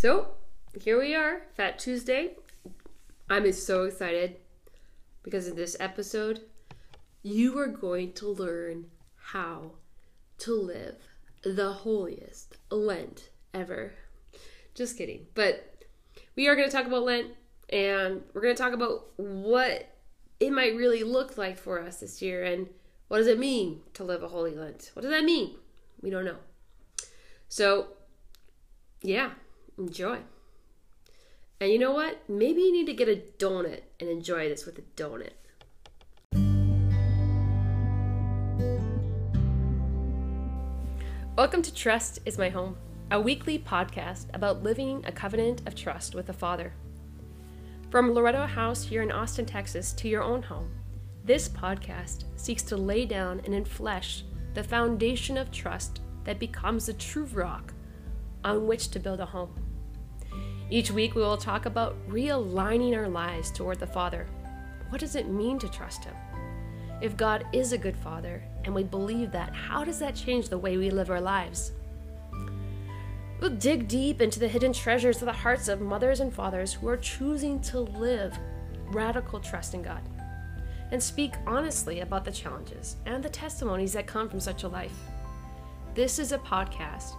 So, here we are, Fat Tuesday. I'm so excited because in this episode, you are going to learn how to live the holiest Lent ever. Just kidding. But we are going to talk about Lent and we're going to talk about what it might really look like for us this year and what does it mean to live a holy Lent? What does that mean? We don't know. So, yeah, enjoy. And you know what? Maybe you need to get a donut and enjoy this with a donut. Welcome to Trust is My Home, a weekly podcast about living a covenant of trust with the Father. From Loretto House here in Austin, Texas, to your own home, this podcast seeks to lay down and enflesh the foundation of trust that becomes the true rock on which to build a home. Each week, we will talk about realigning our lives toward the Father. What does it mean to trust Him? If God is a good Father, and we believe that, how does that change the way we live our lives? We'll dig deep into the hidden treasures of the hearts of mothers and fathers who are choosing to live radical trust in God and speak honestly about the challenges and the testimonies that come from such a life. This is a podcast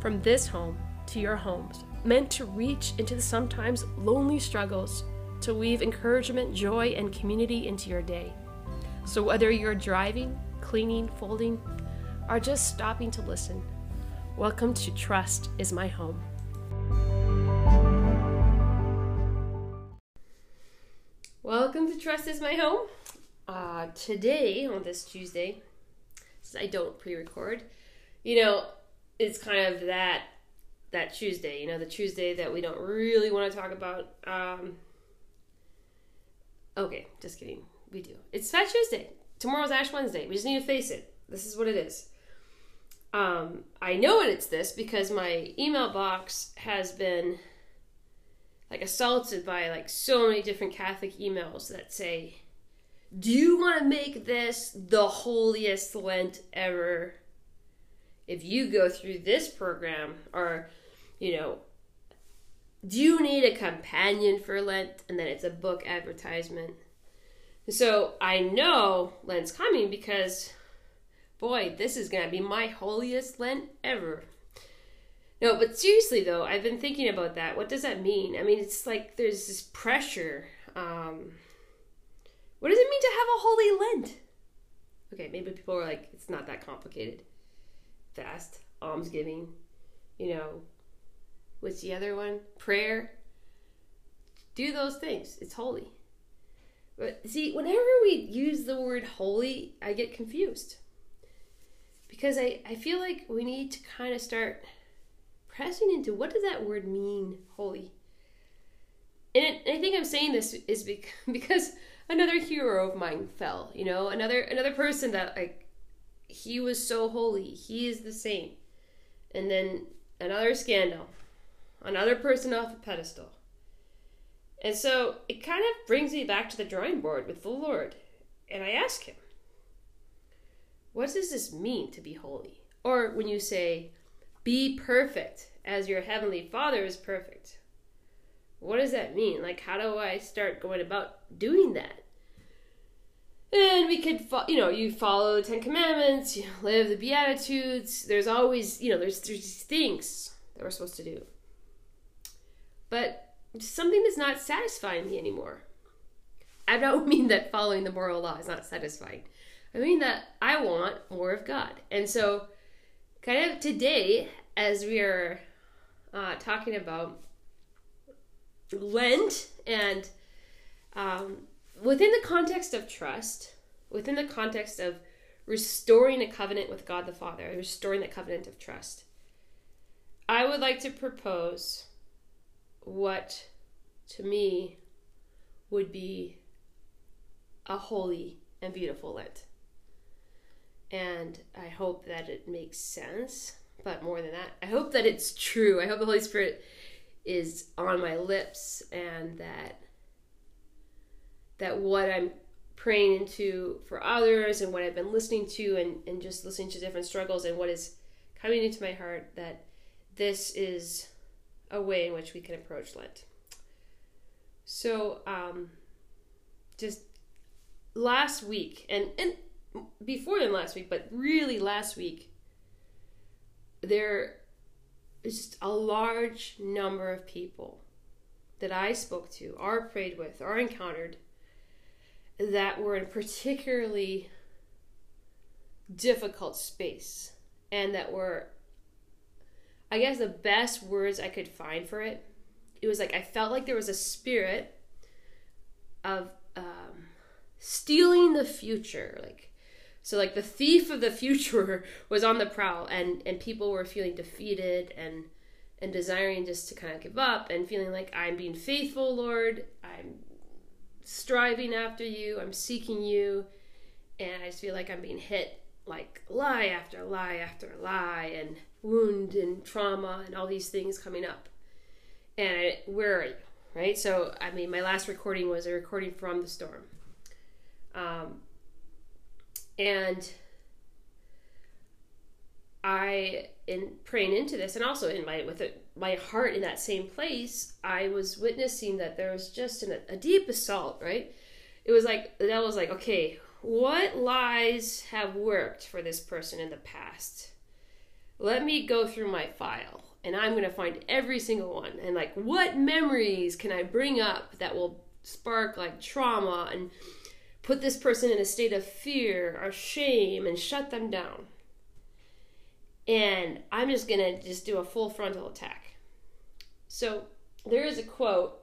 from this home to your homes, meant to reach into the sometimes lonely struggles to weave encouragement, joy, and community into your day. So, whether you're driving, cleaning, folding, or just stopping to listen, welcome to Trust is My Home. Welcome to Trust is My Home. Uh, today, on this Tuesday, since I don't pre record, you know, it's kind of that that Tuesday, you know, the Tuesday that we don't really want to talk about. Um, okay, just kidding. We do. It's Fat Tuesday. Tomorrow's Ash Wednesday. We just need to face it. This is what it is. Um, I know it's this because my email box has been like assaulted by like so many different Catholic emails that say, "Do you want to make this the holiest Lent ever?" If you go through this program, or you know, do you need a companion for Lent? And then it's a book advertisement. So I know Lent's coming because, boy, this is going to be my holiest Lent ever. No, but seriously though, I've been thinking about that. What does that mean? I mean, it's like there's this pressure. Um, what does it mean to have a holy Lent? Okay, maybe people are like, it's not that complicated. Fast, almsgiving, you know, what's the other one? Prayer. Do those things. It's holy. But see, whenever we use the word holy, I get confused. Because I, I feel like we need to kind of start pressing into what does that word mean, holy? And, it, I think I'm saying this is because another hero of mine fell, you know, another another person that like he was so holy, he is the saint. And then another scandal, another person off a pedestal. And so it kind of brings me back to the drawing board with the Lord. And I ask him, what does this mean to be holy? Or when you say, be perfect as your heavenly Father is perfect, what does that mean? Like, how do I start going about doing that? And we could, you know, you follow the Ten Commandments, you live the Beatitudes. There's always, you know, there's, there's these things that we're supposed to do. But something that's not satisfying me anymore. I don't mean that following the moral law is not satisfying. I mean that I want more of God. And so, kind of today, as we are uh, talking about Lent and um, within the context of trust, within the context of restoring a covenant with God the Father, restoring the covenant of trust, I would like to propose what to me would be a holy and beautiful Lent. And I hope that it makes sense. But more than that, I hope that it's true. I hope the Holy Spirit is on my lips and that that what I'm praying into for others and what I've been listening to and, and just listening to different struggles and what is coming into my heart that this is a way in which we can approach Lent. So, um, just last week, and and before than last week, but really last week, there is just a large number of people that I spoke to, or prayed with, or encountered that were in particularly difficult space and that were I guess the best words I could find for it. It was like I felt like there was a spirit of um, stealing the future, like so like the thief of the future was on the prowl, and and people were feeling defeated and and desiring just to kind of give up and feeling like I'm being faithful, Lord. I'm striving after you. I'm seeking you, and I just feel like I'm being hit like lie after lie after lie and wound and trauma and all these things coming up. And I, where are you? Right? So, I mean, my last recording was a recording from the storm. Um, and I, in praying into this, and also in my with it, my heart in that same place, I was witnessing that there was just an, a deep assault. Right? It was like devil was like, okay, what lies have worked for this person in the past? Let me go through my file and I'm going to find every single one. And like, what memories can I bring up that will spark like trauma and put this person in a state of fear or shame and shut them down? And I'm just going to just do a full frontal attack. So there is a quote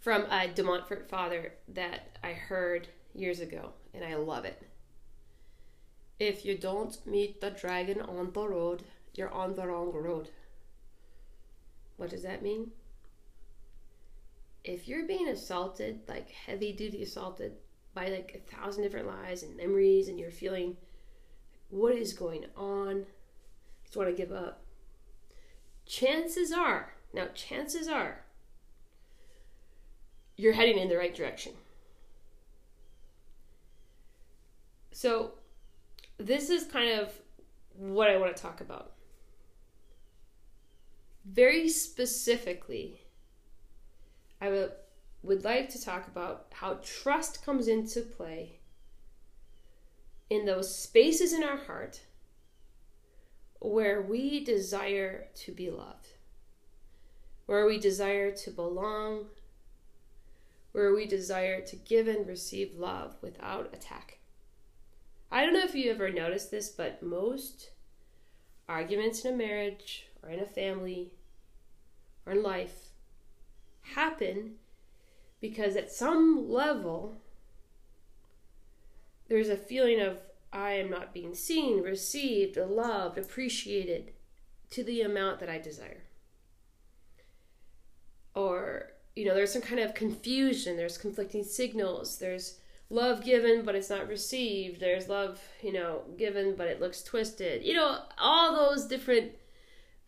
from a De Montfort father that I heard years ago, and I love it. If you don't meet the dragon on the road, you're on the wrong road. What does that mean? If you're being assaulted, like heavy duty assaulted by like a thousand different lies and memories, and you're feeling what is going on, just want to give up. Chances are, now, chances are, you're heading in the right direction. So, this is kind of what I want to talk about. Very specifically, I would, would like to talk about how trust comes into play in those spaces in our heart where we desire to be loved, where we desire to belong, where we desire to give and receive love without attack. I don't know if you ever noticed this, but most arguments in a marriage or in a family or in life happen because at some level there's a feeling of I am not being seen, received, loved, appreciated to the amount that I desire. Or, you know, there's some kind of confusion, there's conflicting signals, there's love given but it's not received. There's love you know given but it looks twisted. You know all those different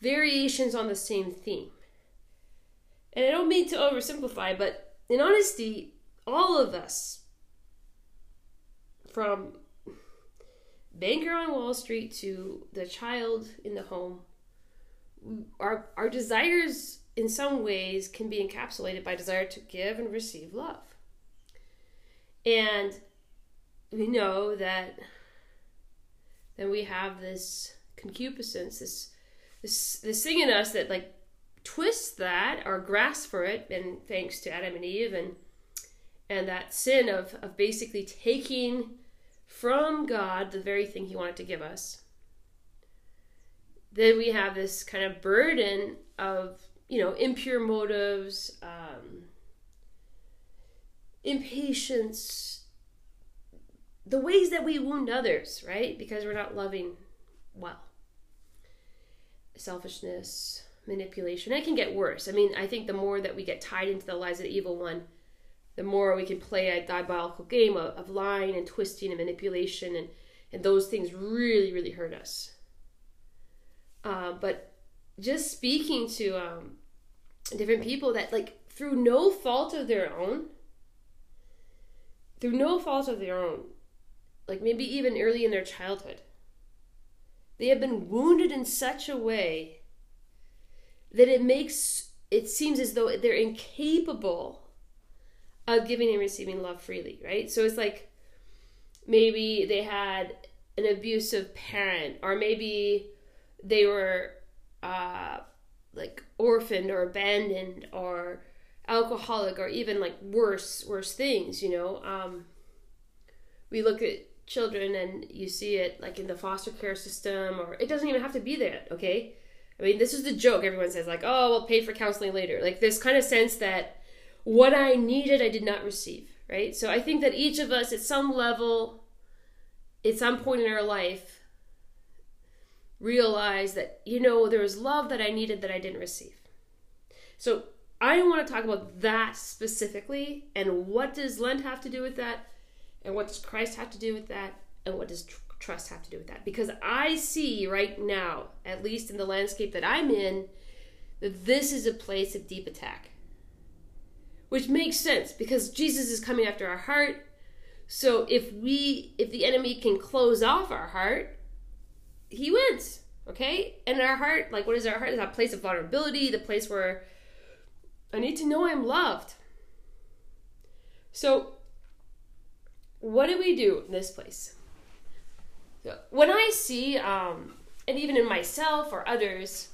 variations on the same theme. And i don't mean to oversimplify but in honesty all of us from banker on wall street to the child in the home our our desires in some ways can be encapsulated by desire to give and receive love and we know that then we have this concupiscence, this this this thing in us that like twists that or grasps for it, and thanks to Adam and Eve and and that sin of of basically taking from God the very thing He wanted to give us. Then we have this kind of burden of you know impure motives, um, impatience, the ways that we wound others, right? Because we're not loving well. Selfishness, manipulation. It can get worse. I mean, I think the more that we get tied into the lies of the evil one, the more we can play a diabolical game of, of lying and twisting and manipulation, and, and those things really, really hurt us. Uh, but just speaking to um, different people that, like, through no fault of their own, through no fault of their own, like maybe even early in their childhood. They have been wounded in such a way that it makes it seems as though they're incapable of giving and receiving love freely, right? So it's like maybe they had an abusive parent, or maybe they were uh, like orphaned or abandoned or alcoholic or even like worse worse things you know? Um, we look at children and you see it like in the foster care system or it doesn't even have to be that okay? I mean this is the joke everyone says like oh we'll pay for counseling later. Like this kind of sense that what i needed i did not receive right? So i think that each of us at some level at some point in our life realize that you know there was love that i needed that i didn't receive. So I want to talk about that specifically and what does Lent have to do with that and what does Christ have to do with that and what does tr- trust have to do with that? Because I see right now at least in the landscape that I'm in that this is a place of deep attack. Which makes sense because Jesus is coming after our heart. So if we if the enemy can close off our heart he wins okay? And our heart like what is our heart? Is that place of vulnerability the place where I need to know I'm loved. So, what do we do in this place? When I see, um, and even in myself or others,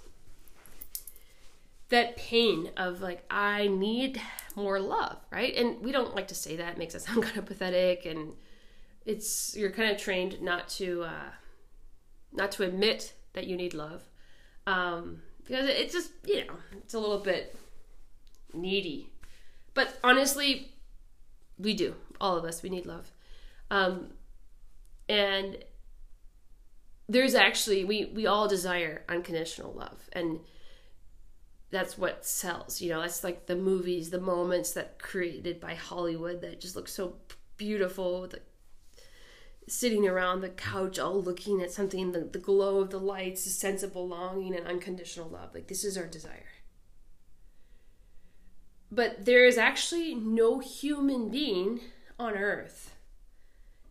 that pain of like, I need more love, right? And we don't like to say that, it makes us sound kind of pathetic, and it's you're kind of trained not to uh, not to admit that you need love um, because it's just you know it's a little bit needy. But honestly, we do. All of us, we need love. Um, and there's actually we we all desire unconditional love and that's what sells you know that's like the movies the moments that created by hollywood that just look so beautiful the, sitting around the couch all looking at something the, the glow of the lights the sense of belonging and unconditional love like this is our desire but there is actually no human being on earth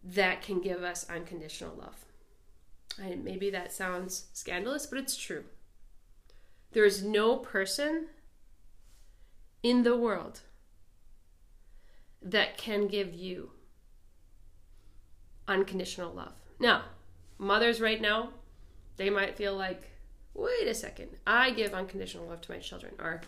that can give us unconditional love. And maybe that sounds scandalous, but it's true. There is no person in the world that can give you unconditional love. Now, mothers right now, they might feel like, wait a second, I give unconditional love to my children, or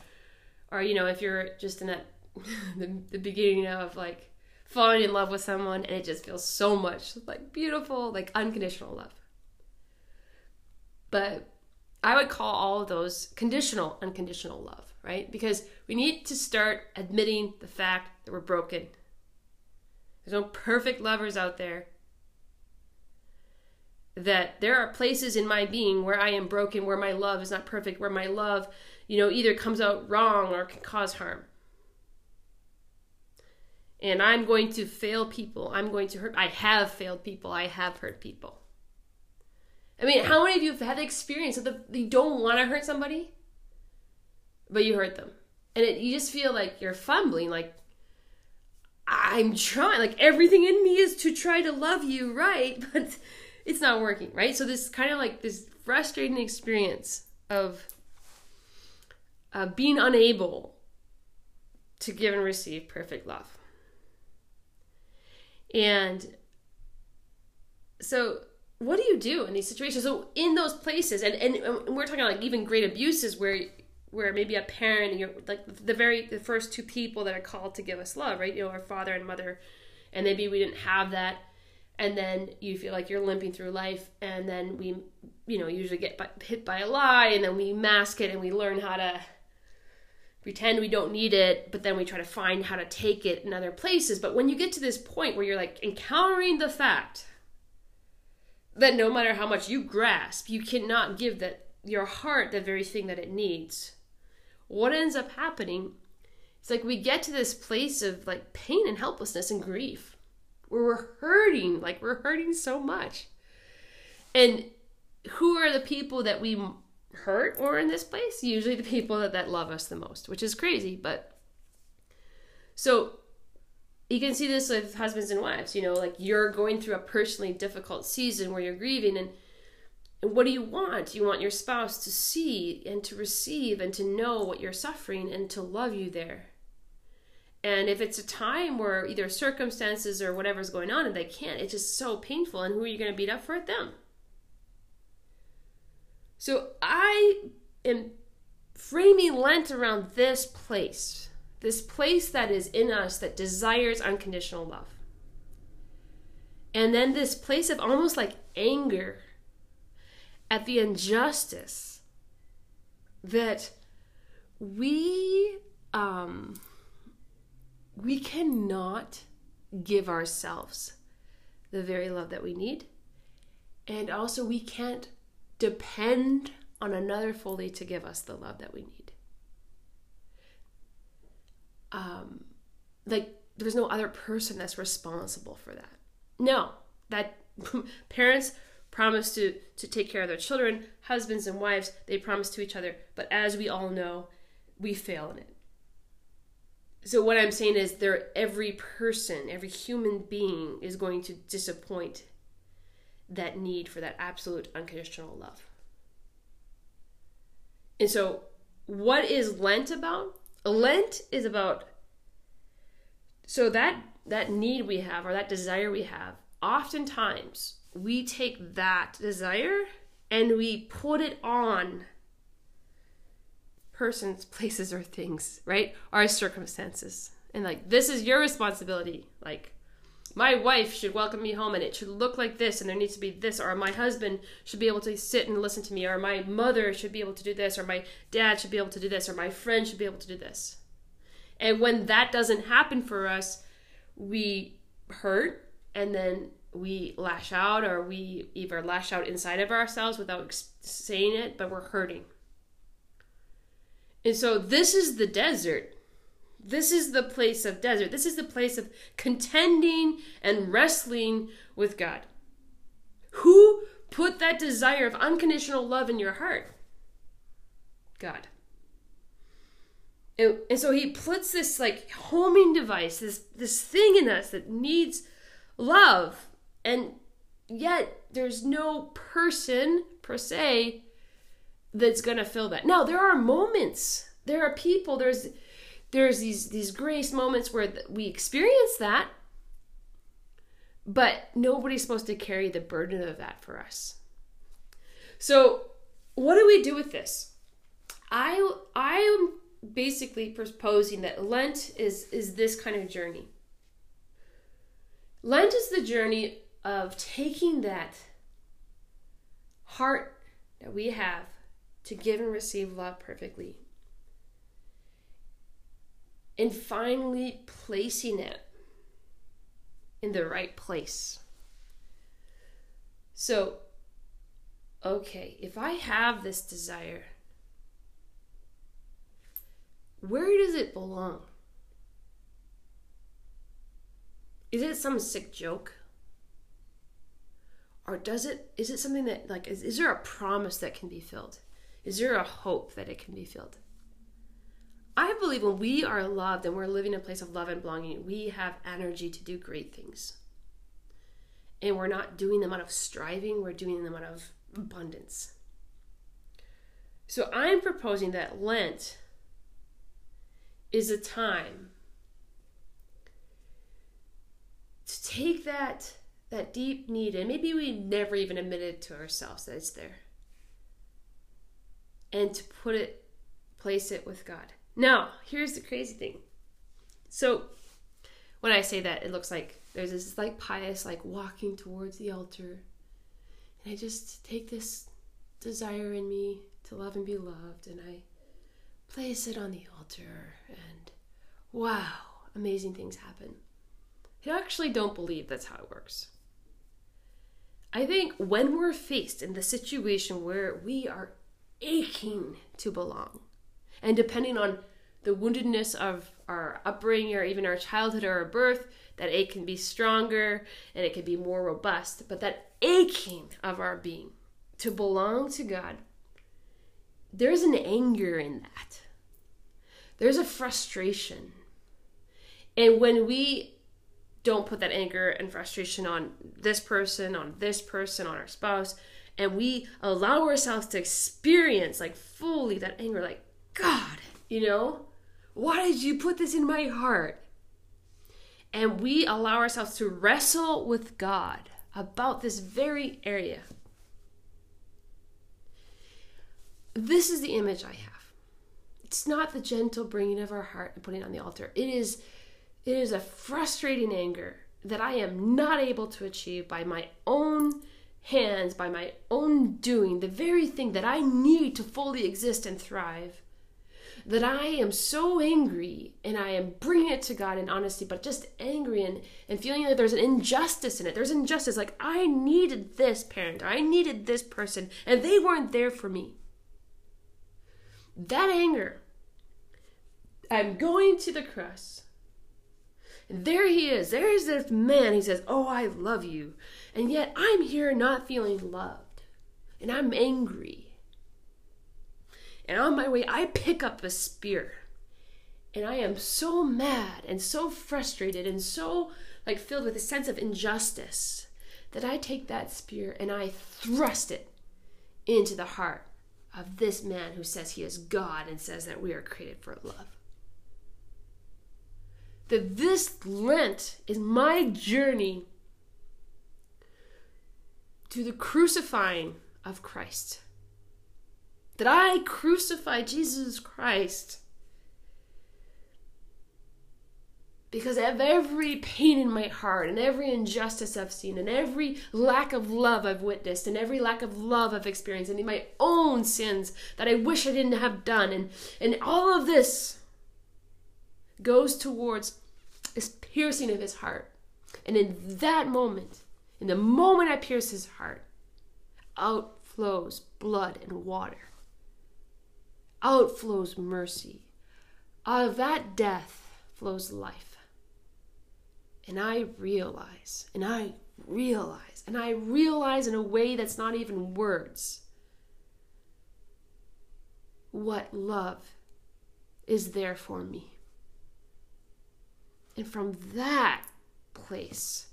or you know if you're just in that the, the beginning of like falling in love with someone and it just feels so much like beautiful like unconditional love. But i would call all of those conditional unconditional love right? Because we need to start admitting the fact that we're broken. There's no perfect lovers out there that there are places in my being where i am broken where my love is not perfect where my love you know, either comes out wrong or can cause harm. And I'm going to fail people. I'm going to hurt. I have failed people. I have hurt people. I mean, how many of you have had the experience that you don't want to hurt somebody, but you hurt them? And it, you just feel like you're fumbling, like, I'm trying, like, everything in me is to try to love you, right? But it's not working, right? So, this kind of like this frustrating experience of uh, being unable to give and receive perfect love. And so, what do you do in these situations? So, in those places, and, and, and we're talking like even great abuses where where maybe a parent, you're like the very the first two people that are called to give us love, right? You know, our father and mother, and maybe we didn't have that, and then you feel like you're limping through life, and then we, you know, usually get hit by a lie, and then we mask it, and we learn how to pretend we don't need it, but then we try to find how to take it in other places. But when you get to this point where you're like encountering the fact that no matter how much you grasp, you cannot give that your heart the very thing that it needs. What ends up happening? It's like we get to this place of like pain and helplessness and grief we're hurting, like we're hurting so much. And who are the people that we hurt or in this place usually the people that, that love us the most which is crazy but so you can see this with husbands and wives you know like you're going through a personally difficult season where you're grieving and And what do you want? You want your spouse to see and to receive and to know what you're suffering and to love you there. And if it's a time where either circumstances or whatever's going on and they can't, it's just so painful. And who are you going to beat up for it? Them. So I am framing Lent around this place, this place that is in us that desires unconditional love. And then this place of almost like anger at the injustice that we um, we cannot give ourselves the very love that we need. And also we can't depend on another fully to give us the love that we need. Um like there's no other person that's responsible for that. No that parents promise to to take care of their children. Husbands and wives they promise to each other. But as we all know we fail in it so what i'm saying is there every person every human being is going to disappoint that need for that absolute unconditional love. And so what is lent about? Lent is about so that that need we have or that desire we have oftentimes we take that desire and we put it on persons, places, or things, right? Our circumstances. And like, this is your responsibility. Like, my wife should welcome me home and it should look like this and there needs to be this or my husband should be able to sit and listen to me or my mother should be able to do this or my dad should be able to do this or my friend should be able to do this and when that doesn't happen for us we hurt and then we lash out or we either lash out inside of ourselves without saying it, but we're hurting. And so this is the desert. This is the place of desert. This is the place of contending and wrestling with God. Who put that desire of unconditional love in your heart? God. And, so he puts this like homing device, this this thing in us that needs love and yet there's no person per se that's going to fill that. Now, there are moments. There are people. There's there's these these grace moments where we experience that. But nobody's supposed to carry the burden of that for us. So, what do we do with this? I I am basically proposing that Lent is is this kind of journey. Lent is the journey of taking that heart that we have to give and receive love perfectly and finally placing it in the right place. So, okay, if I have this desire, where does it belong? Is it some sick joke? or does it is it something that like is, is there a promise that can be filled is there a hope that it can be filled? I believe when we are loved and we're living in a place of love and belonging we have energy to do great things. And we're not doing them out of striving we're doing them out of abundance. So i'm proposing that lent is a time to take that that deep need, and maybe we never even admitted to ourselves that it's there. And to put it, place it with God. Now, here's the crazy thing. So, when I say that, it looks like there's this like pious, like walking towards the altar. And I just take this desire in me to love and be loved, and I place it on the altar, and wow, amazing things happen. I actually don't believe that's how it works. I think when we're faced in the situation where we are aching to belong, and depending on the woundedness of our upbringing or even our childhood or our birth, that ache can be stronger and it can be more robust. But that aching of our being to belong to God, there's an anger in that. There's a frustration. And when we don't put that anger and frustration on this person, on this person, on our spouse, and we allow ourselves to experience like fully that anger, like, God, you know, why did you put this in my heart? And we allow ourselves to wrestle with God about this very area. This is the image I have. It's not the gentle bringing of our heart and putting on the altar. It is it is a frustrating anger that I am not able to achieve by my own hands, by my own doing, the very thing that I need to fully exist and thrive. That I am so angry and I am bringing it to God in honesty, but just angry and, and feeling like there's an injustice in it. There's injustice. Like, I needed this parent, I needed this person, and they weren't there for me. That anger, I'm going to the cross. And there he is. There is this man. He says, Oh, I love you. And yet I'm here not feeling loved. And I'm angry. And on my way, I pick up a spear. And I am so mad and so frustrated and so like filled with a sense of injustice that I take that spear and I thrust it into the heart of this man who says he is God and says that we are created for love. That this Lent is my journey to the crucifying of Christ. That I crucify Jesus Christ because of every pain in my heart and every injustice I've seen and every lack of love I've witnessed and every lack of love I've experienced and my own sins that I wish I didn't have done and and all of this goes towards this piercing of his heart. And in that moment, in the moment I pierce his heart, out flows blood and water. Out flows mercy. Out of that death flows life. And I realize, and I realize, and I realize in a way that's not even words what love is there for me. And from that place,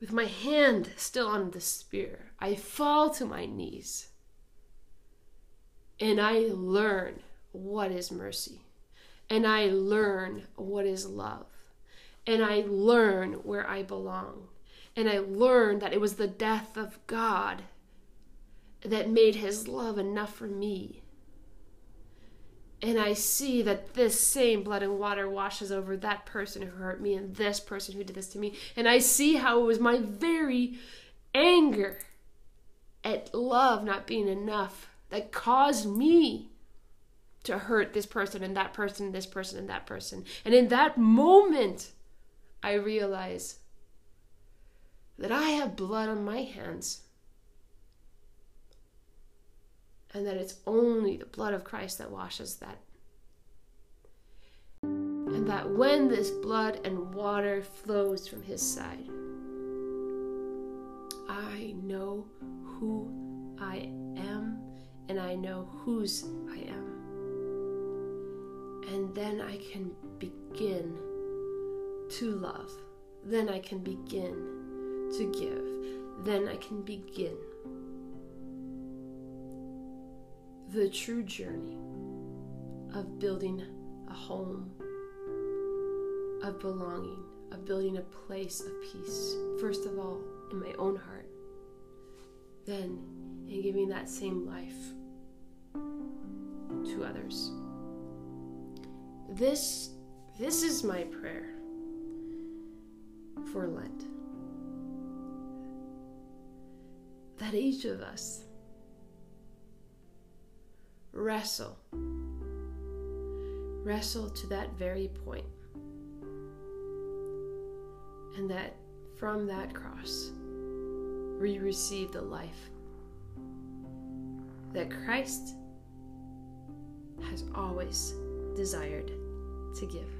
with my hand still on the spear, I fall to my knees and I learn what is mercy. And I learn what is love and I learn where I belong. And I learn that it was the death of God that made his love enough for me. And I see that this same blood and water washes over that person who hurt me and this person who did this to me. And I see how it was my very anger at love not being enough that caused me to hurt this person and that person, and this person and that person. And in that moment, I realize that I have blood on my hands and that it's only the blood of Christ that washes that. And that when this blood and water flows from his side, I know who I am and I know whose I am. And then I can begin to love. Then I can begin to give. Then I can begin the true journey of building a home, of belonging, of building a place of peace. First of all, in my own heart. Then, in giving that same life to others. This this is my prayer for Lent. That each of us wrestle, wrestle to that very point, and that from that cross we receive the life that Christ has always desired to give.